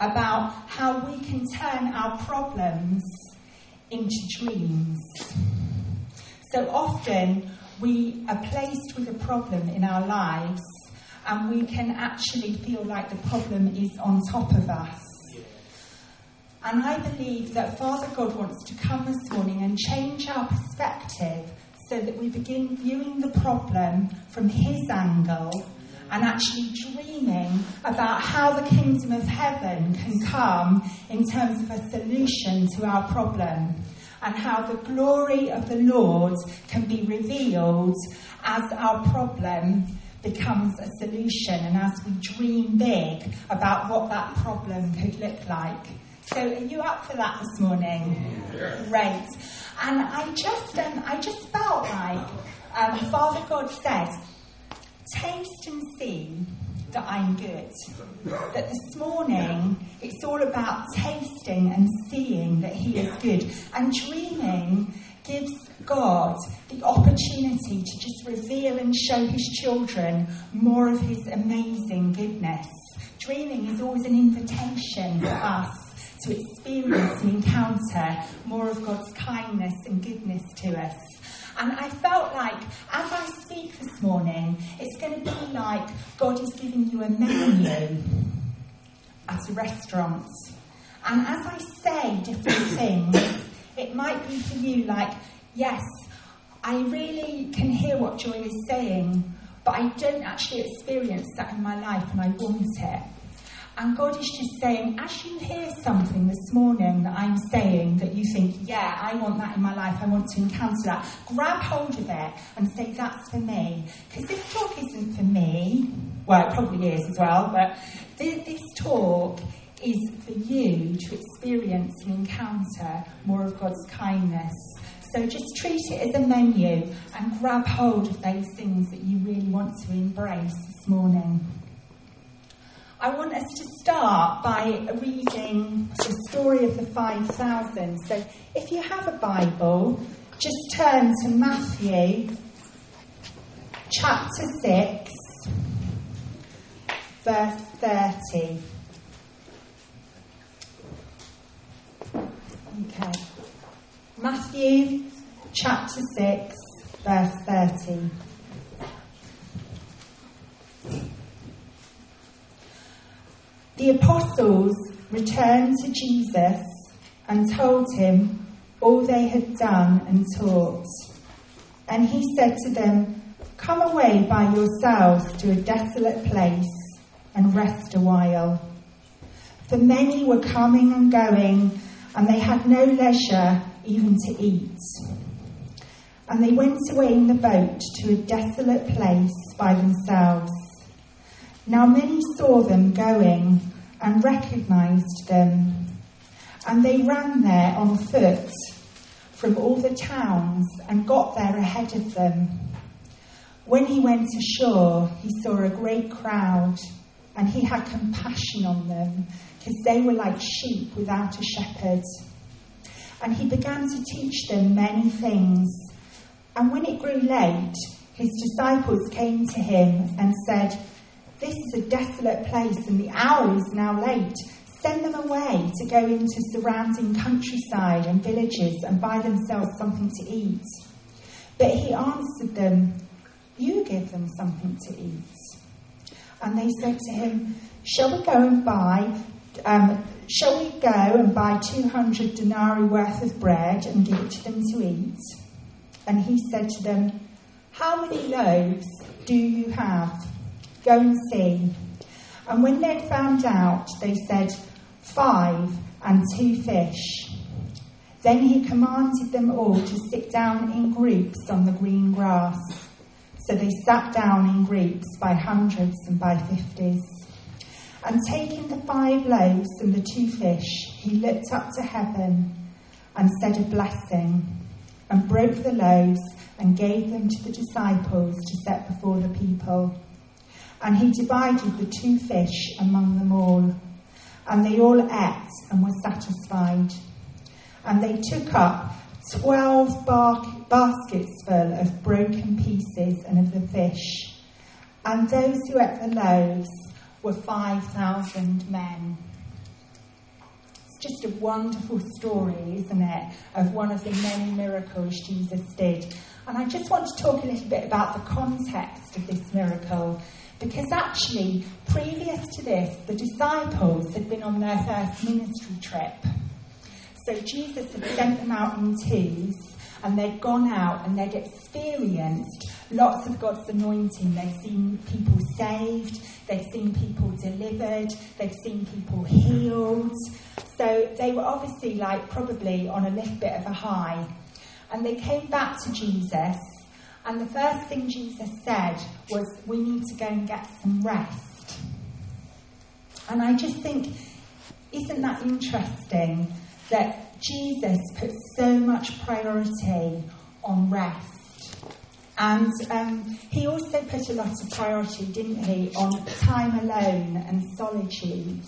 about how we can turn our problems into dreams. So often we are placed with a problem in our lives and we can actually feel like the problem is on top of us. And I believe that Father God wants to come this morning and change our perspective so that we begin viewing the problem from His angle and actually dreaming about how the kingdom of heaven can come in terms of a solution to our problem and how the glory of the Lord can be revealed as our problem becomes a solution and as we dream big about what that problem could look like. So, are you up for that this morning? Yeah. Great. And I just, um, I just felt like um, Father God said, "Taste and see that I'm good." That this morning it's all about tasting and seeing that He is good, and dreaming gives God the opportunity to just reveal and show His children more of His amazing goodness. Dreaming is always an invitation for us to experience and encounter more of God's kindness and goodness to us. And I felt like, as I speak this morning, it's going to be like God is giving you a menu at a restaurant. And as I say different things, it might be for you like, yes, I really can hear what Joy is saying, but I don't actually experience that in my life and I want it. And God is just saying, as you hear something this morning that I'm saying that you think, yeah, I want that in my life, I want to encounter that, grab hold of it and say, that's for me. Because this talk isn't for me. Well, it probably is as well, but this talk is for you to experience and encounter more of God's kindness. So just treat it as a menu and grab hold of those things that you really want to embrace this morning. I want us to start by reading the story of the 5,000. So if you have a Bible, just turn to Matthew chapter 6, verse 30. Okay. Matthew chapter 6, verse 30. The apostles returned to Jesus and told him all they had done and taught. And he said to them, Come away by yourselves to a desolate place and rest a while. For many were coming and going, and they had no leisure even to eat. And they went away in the boat to a desolate place by themselves. Now many saw them going and recognized them, and they ran there on foot from all the towns and got there ahead of them. When he went ashore, he saw a great crowd, and he had compassion on them, because they were like sheep without a shepherd. And he began to teach them many things. And when it grew late, his disciples came to him and said, this is a desolate place, and the hour is now late. Send them away to go into surrounding countryside and villages and buy themselves something to eat. But he answered them, You give them something to eat. And they said to him, Shall we go and buy? Um, shall we go and buy 200 denarii worth of bread and give it to them to eat? And he said to them, How many loaves do you have? Go and see. And when they'd found out, they said, Five and two fish. Then he commanded them all to sit down in groups on the green grass. So they sat down in groups by hundreds and by fifties. And taking the five loaves and the two fish, he looked up to heaven and said a blessing, and broke the loaves and gave them to the disciples to set before the people. And he divided the two fish among them all. And they all ate and were satisfied. And they took up twelve bar- baskets full of broken pieces and of the fish. And those who ate the loaves were 5,000 men. It's just a wonderful story, isn't it, of one of the many miracles Jesus did. And I just want to talk a little bit about the context of this miracle. Because actually, previous to this, the disciples had been on their first ministry trip. So Jesus had sent them out in twos, and they'd gone out and they'd experienced lots of God's anointing. They'd seen people saved, they'd seen people delivered, they'd seen people healed. So they were obviously like probably on a little bit of a high. And they came back to Jesus, and the first thing Jesus said was, We need to go and get some rest. And I just think, isn't that interesting that Jesus put so much priority on rest? And um, he also put a lot of priority, didn't he, on time alone and solitude.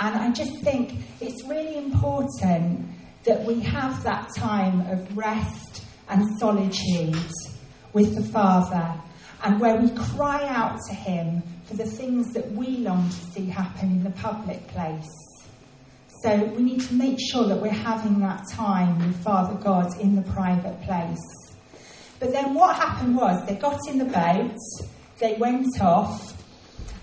And I just think it's really important that we have that time of rest and solitude with the Father and where we cry out to Him for the things that we long to see happen in the public place. So we need to make sure that we're having that time with Father God in the private place. But then what happened was they got in the boat, they went off,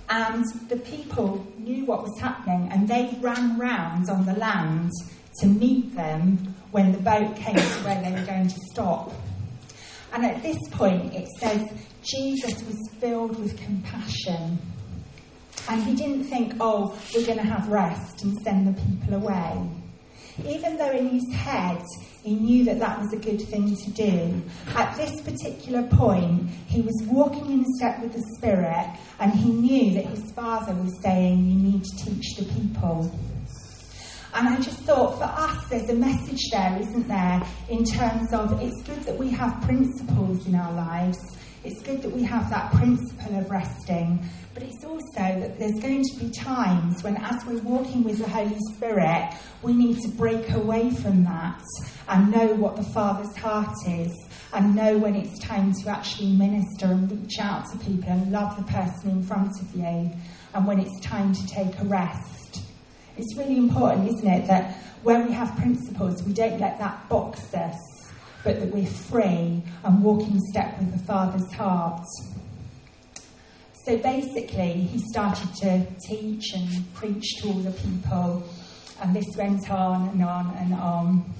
and the people knew what was happening and they ran round on the land to meet them when the boat came to where they were going to stop. And at this point, it says Jesus was filled with compassion. And he didn't think, oh, we're going to have rest and send the people away. Even though in his head he knew that that was a good thing to do, at this particular point he was walking in step with the Spirit and he knew that his Father was saying, You need to teach the people. And I just thought for us, there's a message there, isn't there, in terms of it's good that we have principles in our lives. It's good that we have that principle of resting, but it's also that there's going to be times when, as we're walking with the Holy Spirit, we need to break away from that and know what the Father's heart is and know when it's time to actually minister and reach out to people and love the person in front of you and when it's time to take a rest. It's really important, isn't it, that when we have principles, we don't let that box us, but that we're free and walk in step with the Father's heart. So basically, he started to teach and preach to all the people, and this went on and on and on.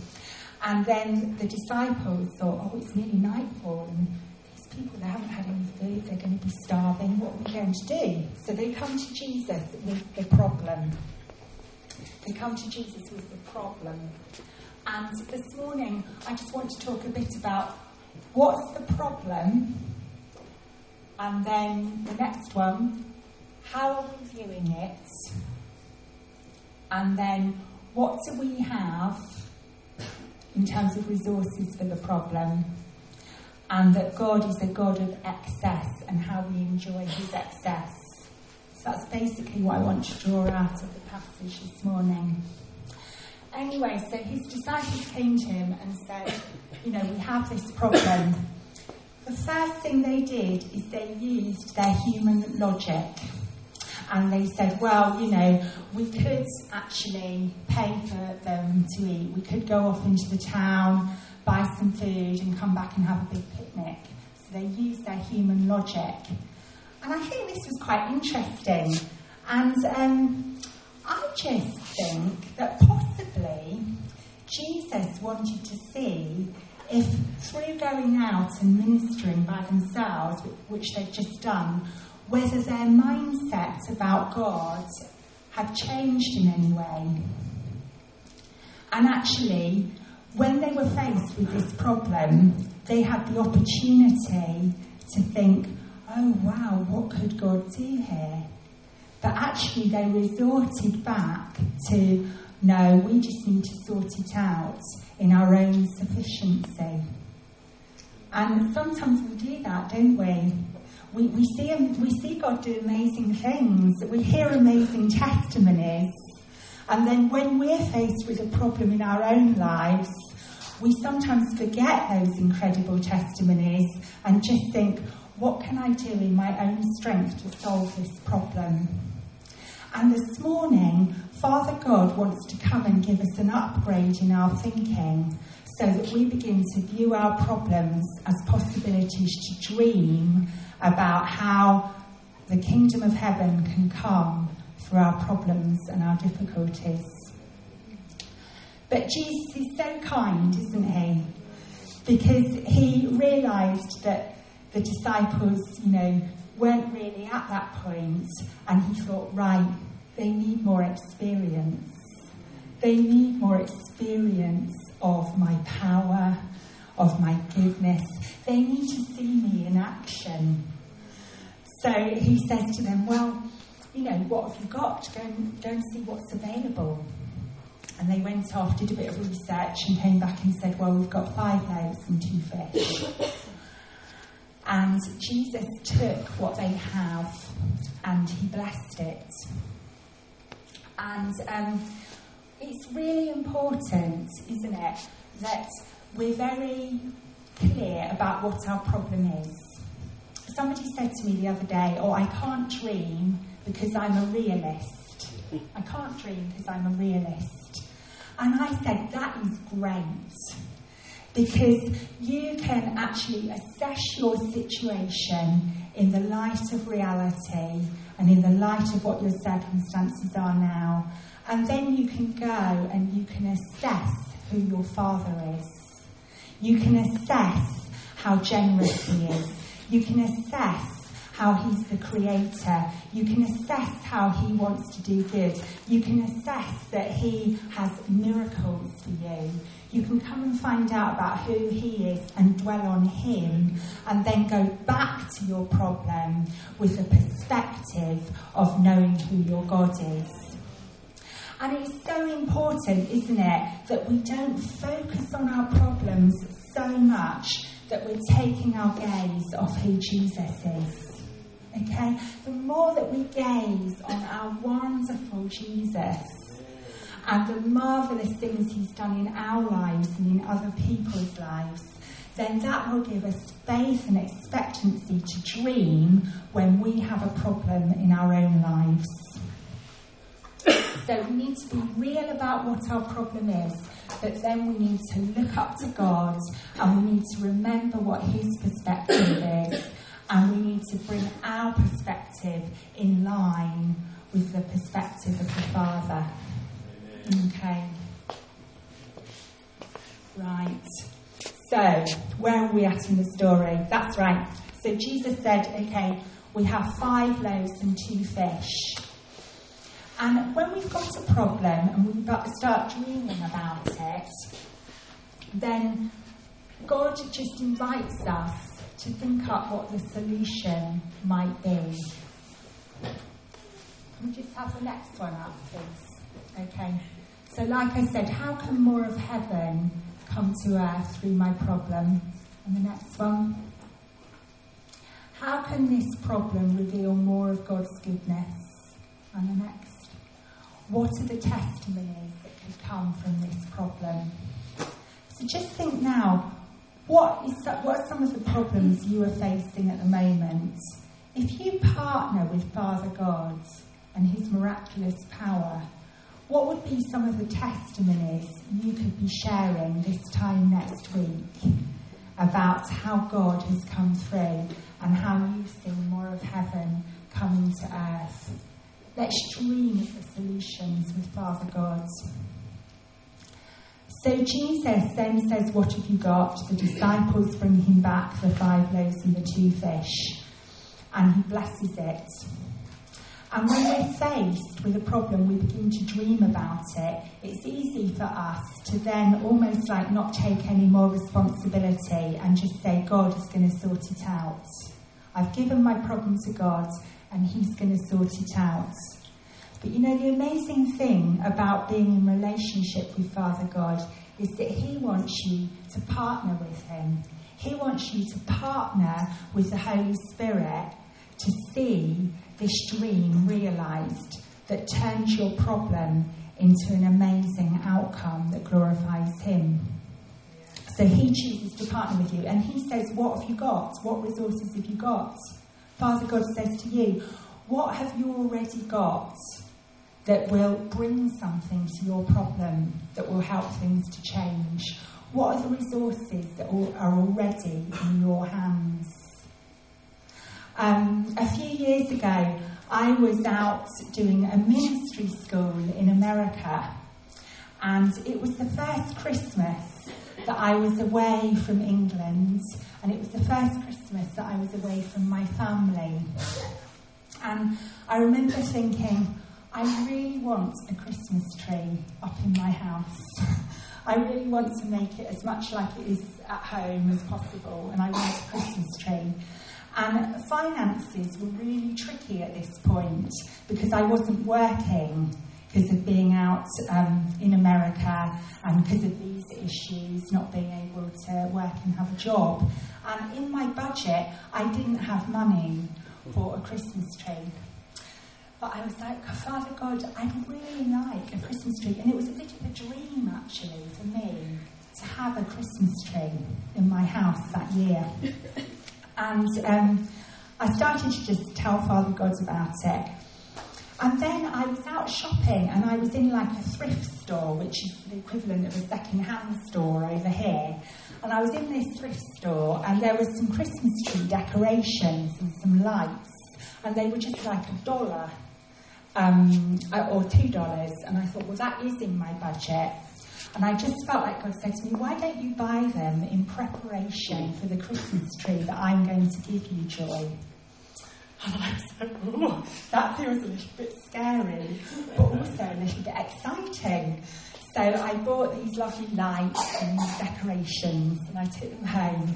And then the disciples thought, oh, it's nearly nightfall, and these people, they haven't had any food, they're going to be starving, what are we going to do? So they come to Jesus with the problem. They come to Jesus with the problem. And this morning, I just want to talk a bit about what's the problem, and then the next one, how are we viewing it, and then what do we have in terms of resources for the problem, and that God is a God of excess and how we enjoy his excess. That's basically what I want to draw out of the passage this morning. Anyway, so his disciples came to him and said, You know, we have this problem. The first thing they did is they used their human logic. And they said, well, you know, we could actually pay for them to eat. We could go off into the town, buy some food, and come back and have a big picnic. So they used their human logic. And I think this was quite interesting. And um, I just think that possibly Jesus wanted to see if through going out and ministering by themselves, which they've just done, whether their mindset about God had changed in any way. And actually, when they were faced with this problem, they had the opportunity to think, oh wow, what could God do here? But actually, they resorted back to, no, we just need to sort it out in our own sufficiency. And sometimes we do that, don't we? We, we, see, um, we see God do amazing things, we hear amazing testimonies, and then when we're faced with a problem in our own lives, we sometimes forget those incredible testimonies and just think, what can I do in my own strength to solve this problem? And this morning, Father God wants to come and give us an upgrade in our thinking so that we begin to view our problems as possibilities to dream about how the kingdom of heaven can come through our problems and our difficulties. But Jesus is so kind, isn't he? Because he realised that the disciples, you know, weren't really at that point, and he thought, right, they need more experience. They need more experience of my power, of my goodness. They need to see me in action. So he says to them, Well, you know, what have you got? Go and, go and see what's available. And they went off, did a bit of research, and came back and said, Well, we've got five loaves and two fish. and Jesus took what they have and he blessed it. And um, it's really important, isn't it, that we're very clear about what our problem is. Somebody said to me the other day, Oh, I can't dream because I'm a realist. I can't dream because I'm a realist. And I said, That is great because you can actually assess your situation in the light of reality and in the light of what your circumstances are now. And then you can go and you can assess who your father is. You can assess how generous he is. You can assess how he's the creator. You can assess how he wants to do good. You can assess that he has miracles for you. You can come and find out about who he is and dwell on him, and then go back to your problem with a perspective of knowing who your God is. And it's so important, isn't it, that we don't focus on our problems so much that we're taking our gaze off who Jesus is. Okay? The more that we gaze on our wonderful Jesus and the marvellous things he's done in our lives and in other people's lives, then that will give us faith and expectancy to dream when we have a problem in our own lives. So we need to be real about what our problem is, but then we need to look up to God and we need to remember what His perspective is, and we need to bring our perspective in line with the perspective of the Father. Okay. Right. So, where are we at in the story? That's right. So, Jesus said, okay, we have five loaves and two fish. And when we've got a problem and we've got to start dreaming about it, then God just invites us to think up what the solution might be. Can we just have the next one up, please? Okay. So, like I said, how can more of heaven come to earth through my problem? And the next one. How can this problem reveal more of God's goodness? And the next. What are the testimonies that could come from this problem? So just think now, what, is what are some of the problems you are facing at the moment? If you partner with Father God and His miraculous power, what would be some of the testimonies you could be sharing this time next week about how God has come through and how you've seen more of heaven coming to earth? Let's dream of the solutions with Father God. So Jesus then says, What have you got? The disciples bring him back the five loaves and the two fish, and he blesses it. And when we're faced with a problem, we begin to dream about it. It's easy for us to then almost like not take any more responsibility and just say, God is going to sort it out. I've given my problem to God, and He's going to sort it out. But you know, the amazing thing about being in relationship with Father God is that He wants you to partner with Him. He wants you to partner with the Holy Spirit to see this dream realised that turns your problem into an amazing outcome that glorifies Him. So He chooses to partner with you and He says, What have you got? What resources have you got? Father God says to you, What have you already got that will bring something to your problem that will help things to change? What are the resources that are already in your hands? Um, a few years ago, I was out doing a ministry school in America, and it was the first Christmas that I was away from England, and it was the first Christmas that I was away from my family. And I remember thinking, I really want a Christmas tree up in my house. I really want to make it as much like it is at home as possible, and I want a Christmas tree. And finances were really tricky at this point because I wasn't working because of being out um, in America and because of these issues, not being able to work and have a job. And in my budget, I didn't have money for a Christmas tree. But I was like, Father God, I'd really like a Christmas tree. And it was a bit of a dream, actually, for me to have a Christmas tree in my house that year. And um, I started to just tell Father God about it. And then I was out shopping and I was in like a thrift store, which is the equivalent of a second hand store over here. And I was in this thrift store and there was some Christmas tree decorations and some lights. And they were just like a dollar um, or two dollars. And I thought, well, that is in my budget. And I just felt like God said to me, why don't you buy them in preparation for the Christmas tree that I'm going to give you, Joy? And I was like, oh, that feels a little bit scary, but also a little bit exciting. So I bought these lovely lights and decorations and I took them home.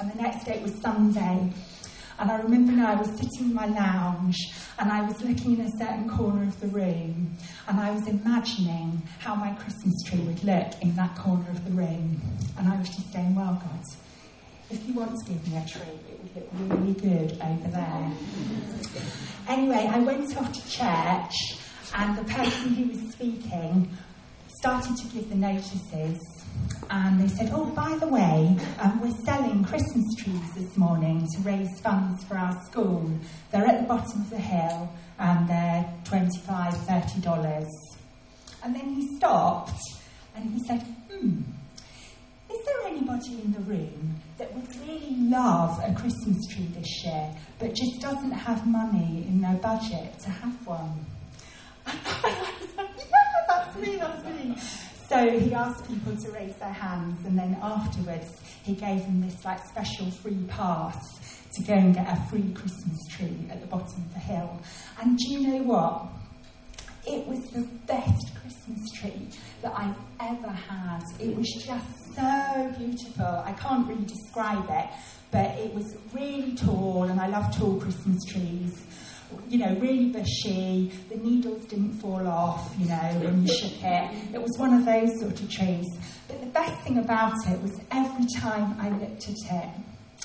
And the next day was Sunday. And I remember now I was sitting in my lounge and I was looking in a certain corner of the room and I was imagining how my Christmas tree would look in that corner of the room. And I was just saying, well, God, if you want to give me a tree, it would look really good over there. Anyway, I went off to church, and the person who was speaking started to give the notices. And they said, Oh, by the way, um, we're selling Christmas trees this morning to raise funds for our school. They're at the bottom of the hill and they're $25, $30. And then he stopped and he said, Hmm, is there anybody in the room that would really love a Christmas tree this year, but just doesn't have money in their budget to have one? And I was like, yeah, that's me, that's me. So he asked people to raise their hands, and then afterwards he gave them this like special free pass to go and get a free Christmas tree at the bottom of the hill. And do you know what? It was the best Christmas tree that I've ever had. It was just so beautiful. I can't really describe it, but it was really tall, and I love tall Christmas trees. You know, really bushy. The needles didn't fall off, you know, when you shook it. It was one of those sort of trees. But the best thing about it was every time I looked at it,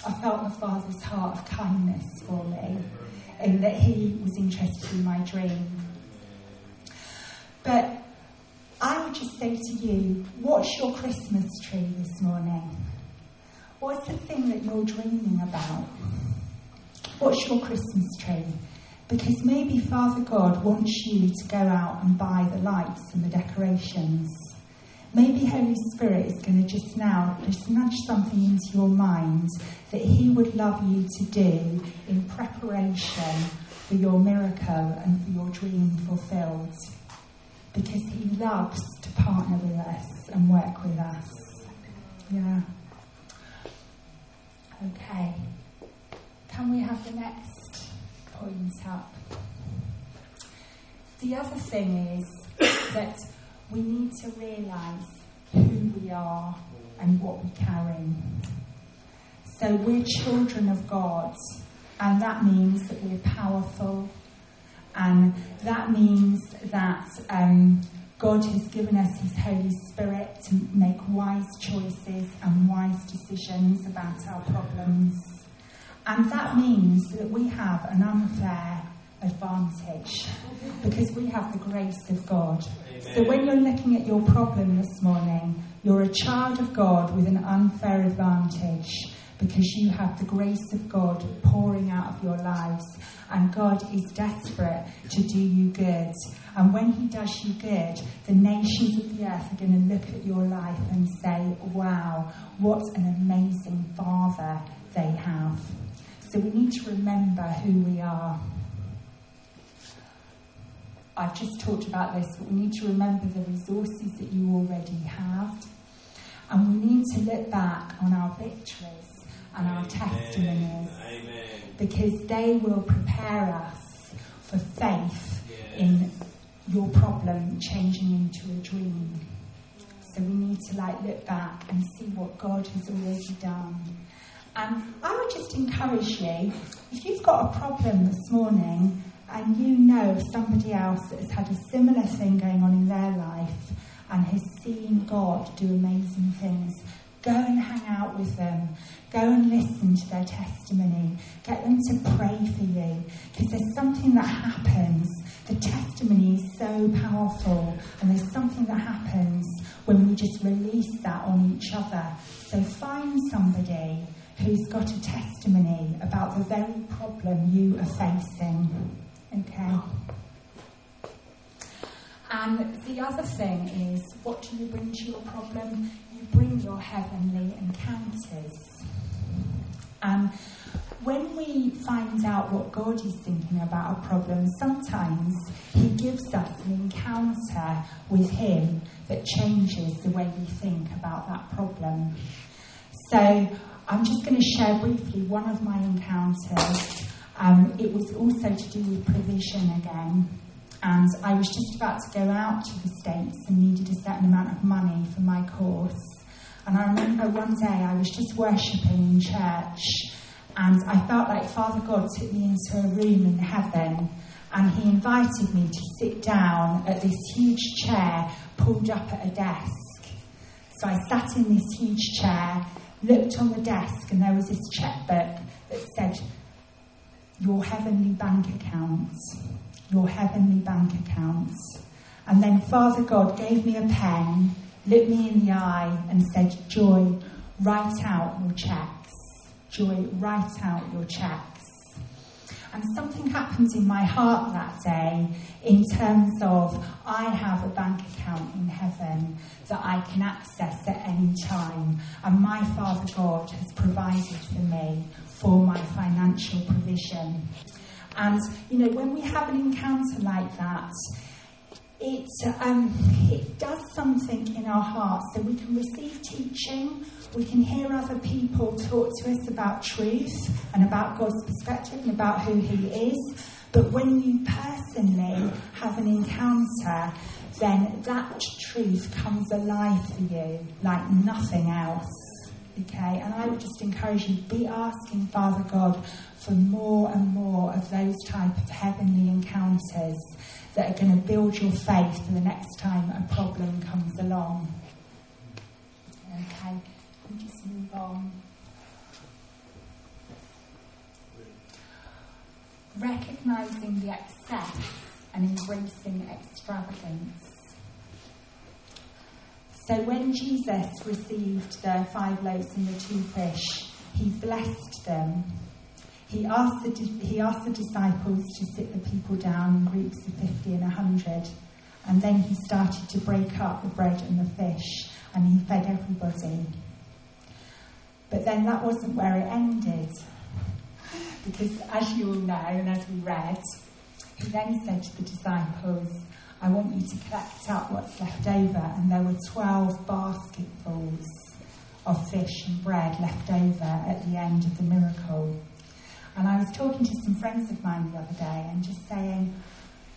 I felt my Father's heart of kindness for me, in that He was interested in my dream. But I would just say to you, what's your Christmas tree this morning? What's the thing that you're dreaming about? What's your Christmas tree? Because maybe Father God wants you to go out and buy the lights and the decorations. Maybe Holy Spirit is going to just now just nudge something into your mind that He would love you to do in preparation for your miracle and for your dream fulfilled because He loves to partner with us and work with us. Yeah. Okay. Can we have the next point up? The other thing is that we need to realise who we are and what we carry. So we're children of God, and that means that we're powerful, and that means that um, God has given us His Holy Spirit to make wise choices and wise decisions about our problems. And that means that we have an unfair advantage because we have the grace of God. Amen. So when you're looking at your problem this morning, you're a child of God with an unfair advantage because you have the grace of God pouring out of your lives, and God is desperate to do you good. And when He does you good, the nations of the earth are going to look at your life and say, Wow, what an amazing Father they have. So we need to remember who we are. I've just talked about this, but we need to remember the resources that you already have. And we need to look back on our victories and our testimonies Amen. because they will prepare us for faith in your problem changing into a dream. So we need to like look back and see what God has already done. I would just encourage you, if you've got a problem this morning and you know somebody else that has had a similar thing going on in their life and has seen God do amazing things, go and hang out with them. Go and listen to their testimony. Get them to pray for you because there's something that happens. The testimony is so powerful, and there's something that happens when we just release that on each other. So find somebody who's got a testimony about the very problem you are facing. Okay? And the other thing is, what do you bring to your problem? You bring your heavenly encounters. And when we find out what God is thinking about a problem, sometimes He gives us an encounter with Him that changes the way we think about that problem. So I'm just going to share briefly one of my encounters. Um, it was also to do with provision again. And I was just about to go out to the States and needed a certain amount of money for my course. And I remember one day I was just worshipping in church and I felt like Father God took me into a room in heaven and he invited me to sit down at this huge chair pulled up at a desk. So I sat in this huge chair, looked on the desk, and there was this checkbook that said, Your heavenly bank accounts, your heavenly bank accounts. And then Father God gave me a pen, looked me in the eye, and said, Joy, write out your checks. Joy, write out your checks. And something happened in my heart that day in terms of I have a bank account in heaven that I can access at any time. And my Father God has provided for me for my financial provision. And, you know, when we have an encounter like that, it, um, it does something in our hearts. So we can receive teaching, we can hear other people talk to us about truth and about God's perspective and about who He is. But when you personally have an encounter, then that truth comes alive for you like nothing else. Okay, and I would just encourage you be asking Father God for more and more of those type of heavenly encounters that are going to build your faith for the next time a problem comes along. Okay, we just move on. Recognizing the excess and embracing extravagance. So when Jesus received the five loaves and the two fish, he blessed them. He asked, the, he asked the disciples to sit the people down in groups of 50 and 100. And then he started to break up the bread and the fish, and he fed everybody. But then that wasn't where it ended. Because as you all know, and as we read, he then said to the disciples, I want you to collect up what's left over. And there were 12 basketfuls of fish and bread left over at the end of the miracle. And I was talking to some friends of mine the other day and just saying,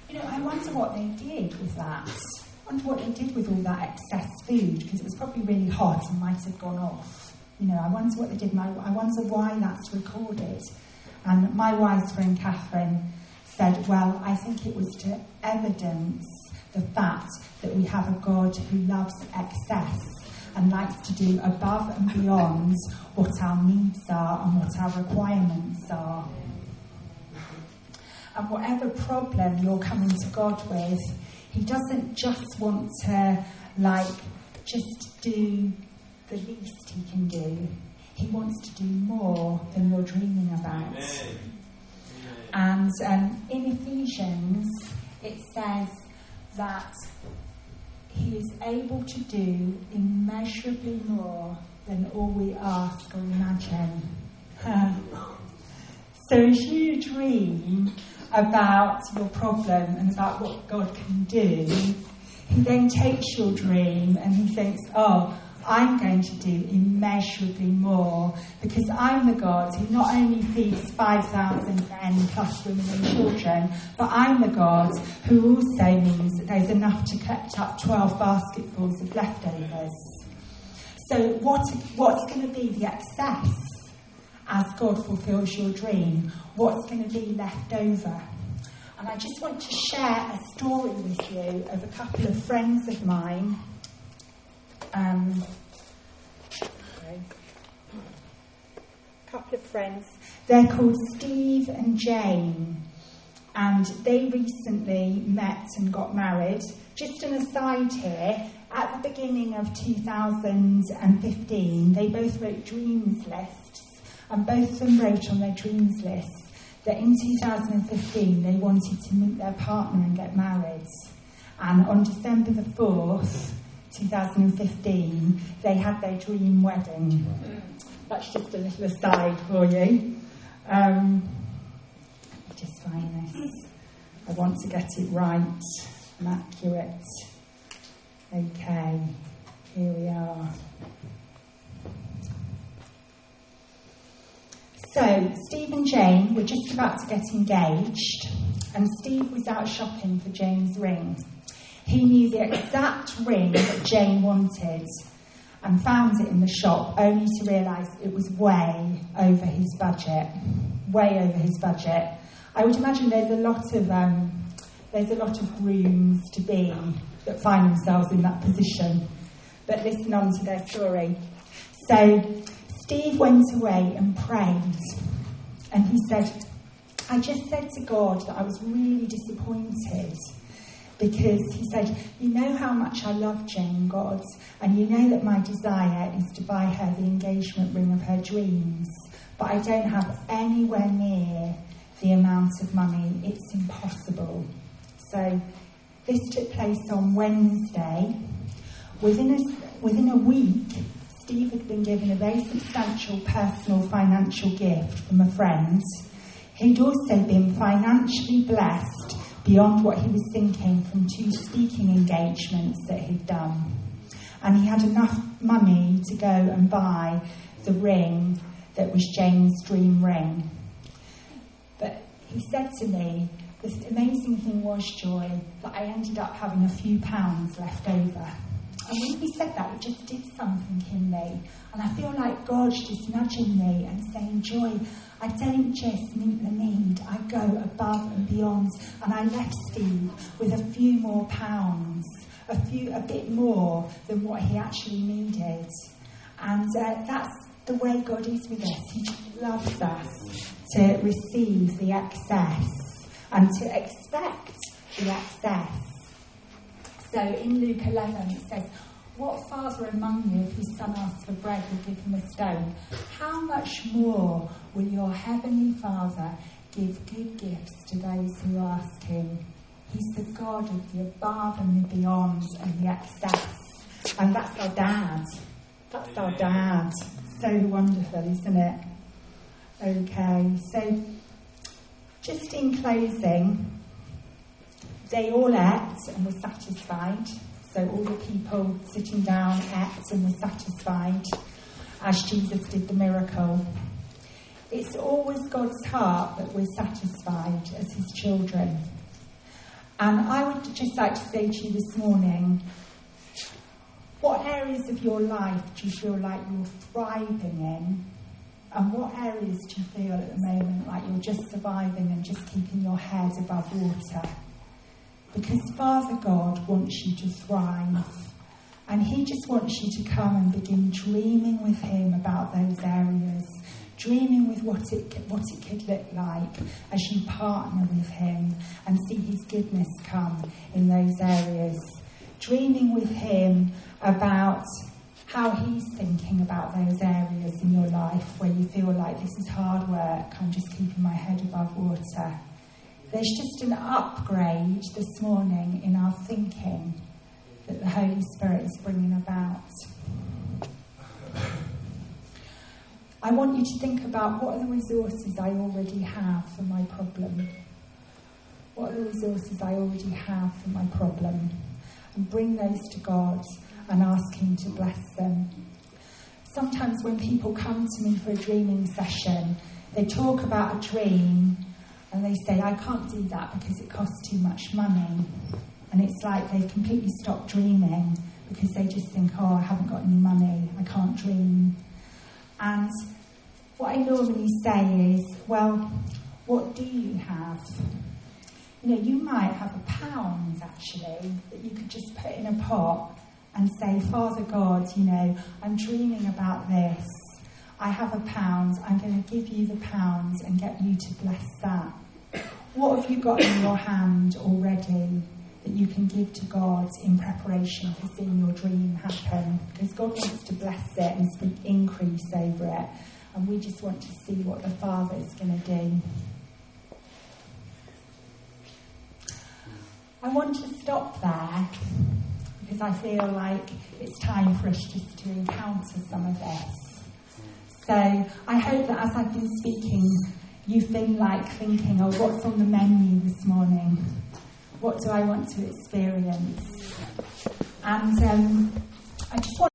you know, I wonder what they did with that. I wonder what they did with all that excess food because it was probably really hot and might have gone off. You know, I wonder what they did I, I wonder why that's recorded. And my wise friend Catherine said, Well, I think it was to evidence the fact that we have a God who loves excess and likes to do above and beyond what our needs are and what our requirements are. And whatever problem you're coming to God with, He doesn't just want to, like, just do the least He can do. He wants to do more than you're dreaming about. And um, in Ephesians, it says that He is able to do immeasurably more than all we ask or imagine. so as you dream about your problem and about what God can do, He then takes your dream and He thinks, oh, I'm going to do immeasurably more because I'm the God who not only feeds 5,000 men plus women and children, but I'm the God who also means that there's enough to collect up 12 basketfuls of leftovers. So, what, what's going to be the excess as God fulfills your dream? What's going to be left over? And I just want to share a story with you of a couple of friends of mine um, a couple of friends. They're called Steve and Jane, and they recently met and got married. Just an aside here, at the beginning of 2015, they both wrote dreams lists, and both of them wrote on their dreams lists that in 2015 they wanted to meet their partner and get married. And on December the 4th, 2015, they had their dream wedding. That's just a little aside for you. Um, just find this. I want to get it right accurate. Okay, here we are. So, Steve and Jane were just about to get engaged, and Steve was out shopping for Jane's ring. He knew the exact ring that Jane wanted and found it in the shop, only to realise it was way over his budget. Way over his budget. I would imagine there's a lot of um, there's a lot of grooms to be that find themselves in that position. But listen on to their story. So Steve went away and prayed, and he said, "I just said to God that I was really disappointed." Because he said, You know how much I love Jane, God, and you know that my desire is to buy her the engagement ring of her dreams, but I don't have anywhere near the amount of money. It's impossible. So this took place on Wednesday. Within a, within a week, Steve had been given a very substantial personal financial gift from a friend. He'd also been financially blessed beyond what he was thinking from two speaking engagements that he'd done. And he had enough money to go and buy the ring that was Jane's dream ring. But he said to me, the amazing thing was, Joy, that I ended up having a few pounds left over. And when he said that, it just did something in me. And I feel like God's just nudging me and saying, Joy, I don't just meet the need, I go above and beyond. And I left Steve with a few more pounds, a few, a bit more than what he actually needed. And uh, that's the way God is with us. He loves us to receive the excess and to expect the excess. So in Luke 11 it says, what father among you, if his son asks for bread, will give him a stone? How much more will your heavenly Father give good gifts to those who ask him? He's the God of the above and the beyond and the excess. And that's our dad. That's our dad. So wonderful, isn't it? Okay, so just in closing, they all ate and were satisfied. So all the people sitting down ate and were satisfied as Jesus did the miracle. It's always God's heart that we're satisfied as His children. And I would just like to say to you this morning what areas of your life do you feel like you're thriving in? And what areas do you feel at the moment like you're just surviving and just keeping your head above water? Because Father God wants you to thrive. And He just wants you to come and begin dreaming with Him about those areas. Dreaming with what it, what it could look like as you partner with Him and see His goodness come in those areas. Dreaming with Him about how He's thinking about those areas in your life where you feel like this is hard work, I'm just keeping my head above water. There's just an upgrade this morning in our thinking that the Holy Spirit is bringing about. I want you to think about what are the resources I already have for my problem. What are the resources I already have for my problem? And bring those to God and ask Him to bless them. Sometimes when people come to me for a dreaming session, they talk about a dream and they say, I can't do that because it costs too much money. And it's like they've completely stopped dreaming because they just think, oh, I haven't got any money, I can't dream. And what I normally say is, well, what do you have? You know, you might have a pound actually that you could just put in a pot and say, Father God, you know, I'm dreaming about this. I have a pound. I'm going to give you the pound and get you to bless that. What have you got in your hand already that you can give to God in preparation for seeing your dream happen? Because God wants to bless it and speak increase over it. And we just want to see what the Father is going to do. I want to stop there because I feel like it's time for us just to encounter some of this. So I hope that as I've been speaking, you've been like thinking, oh, what's on the menu this morning? What do I want to experience? And um, I just want